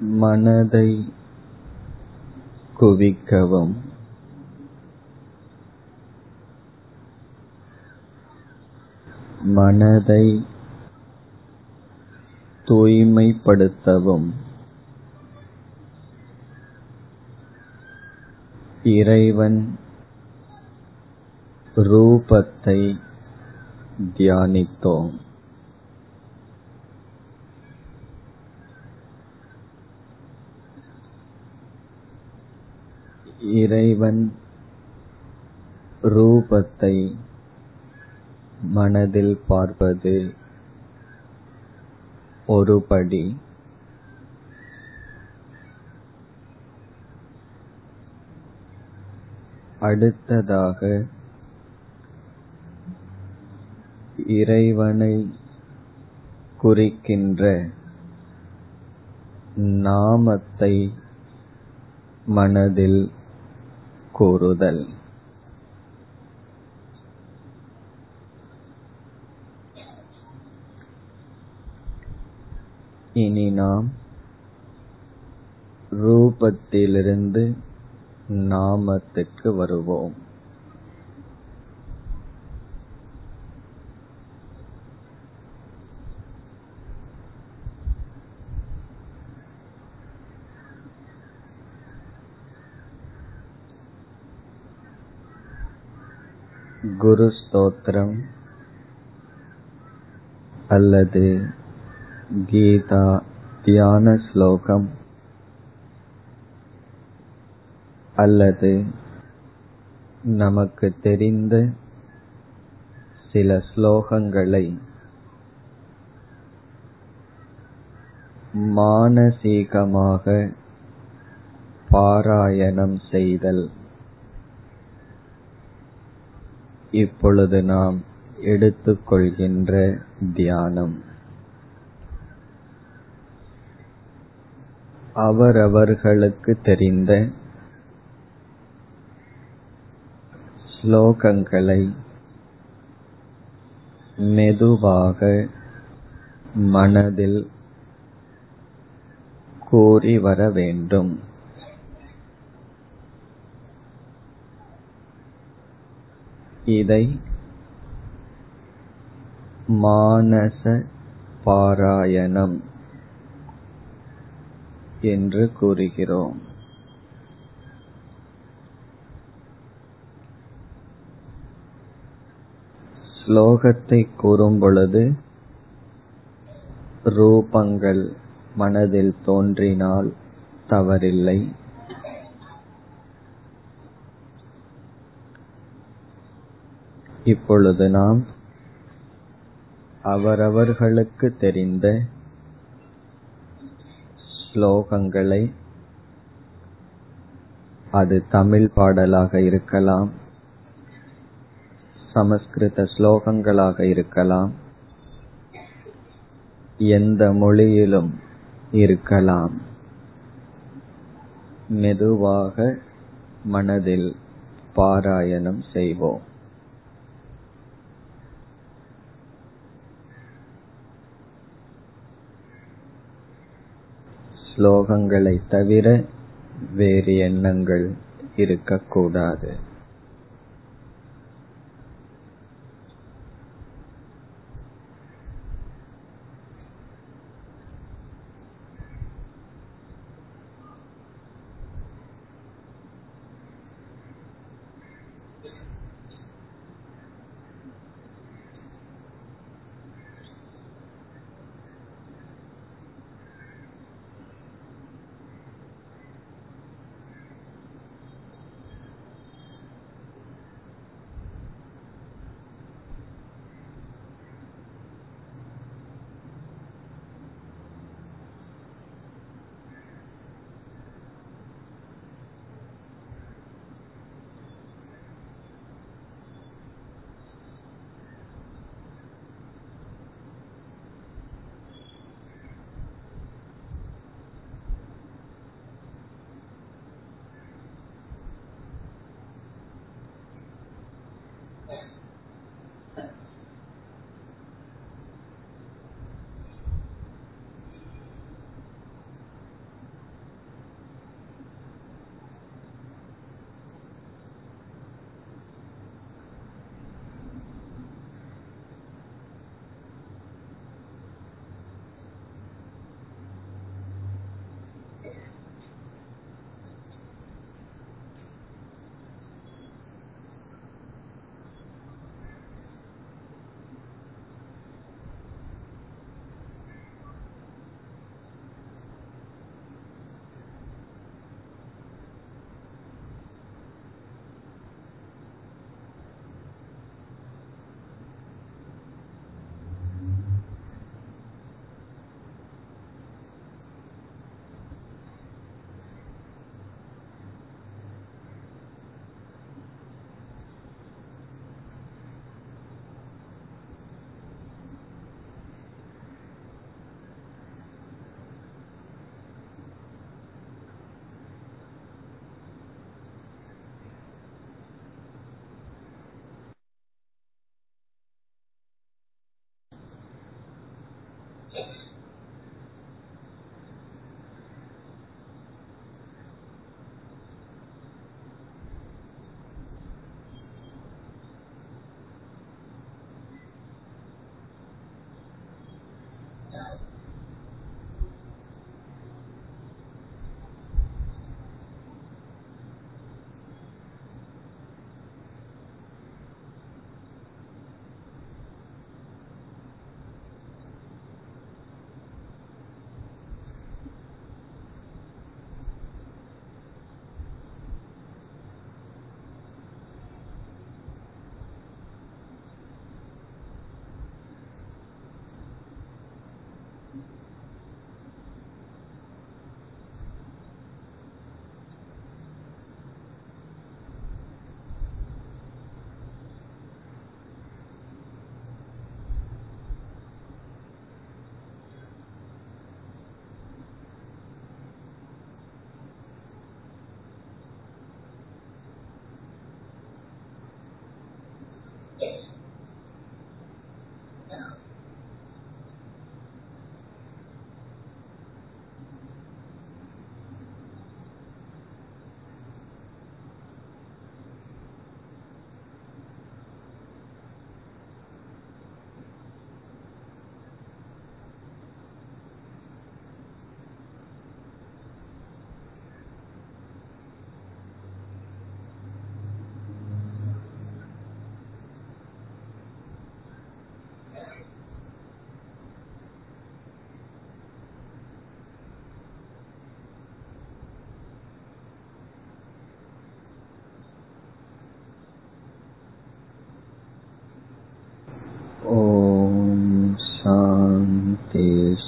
மனதை குவிக்கவும். மனதை தூய்மைப்படுத்தவும். இறைவன் ரூபத்தை தியானித்தோம். இறைவன் ரூபத்தை மனதில் பார்ப்பது ஒருபடி. அடுத்ததாக இறைவனை குறிக்கின்ற நாமத்தை மனதில் கூறுதல். இனி நாம் ரூபத்திலிருந்து நாமத்திற்கு வருவோம். குரு ஸ்தோத்திரம் அல்லது கீதா தியான ஸ்லோகம் அல்லது நமக்கு தெரிந்த சில ஸ்லோகங்களை மானசீகமாக பாராயணம் செய்தல். இப்பொழுது நாம் எடுத்துக்கொள்கின்ற தியானம். அவரவர்களுக்கு தெரிந்த ஸ்லோகங்களை மெதுவாக மனதில் கூறி வர வேண்டும். இதை மானச பாராயணம் என்று கூறுகிறோம். ஸ்லோகத்தை கூறும் பொழுது ரூபங்கள் மனதில் தோன்றினால் தவறில்லை. இப்பொழுது நாம் அவரவர்களுக்கு தெரிந்த ஸ்லோகங்களை அது தமிழ் பாடலாக இருக்கலாம் சமஸ்கிருத ஸ்லோகங்களாக இருக்கலாம் எந்த மொழியிலும் இருக்கலாம். மெதுவாக மனதில் பாராயணம் செய்வோம். ஸ்லோகங்களை தவிர வேறு எண்ணங்கள் இருக்கக்கூடாது. is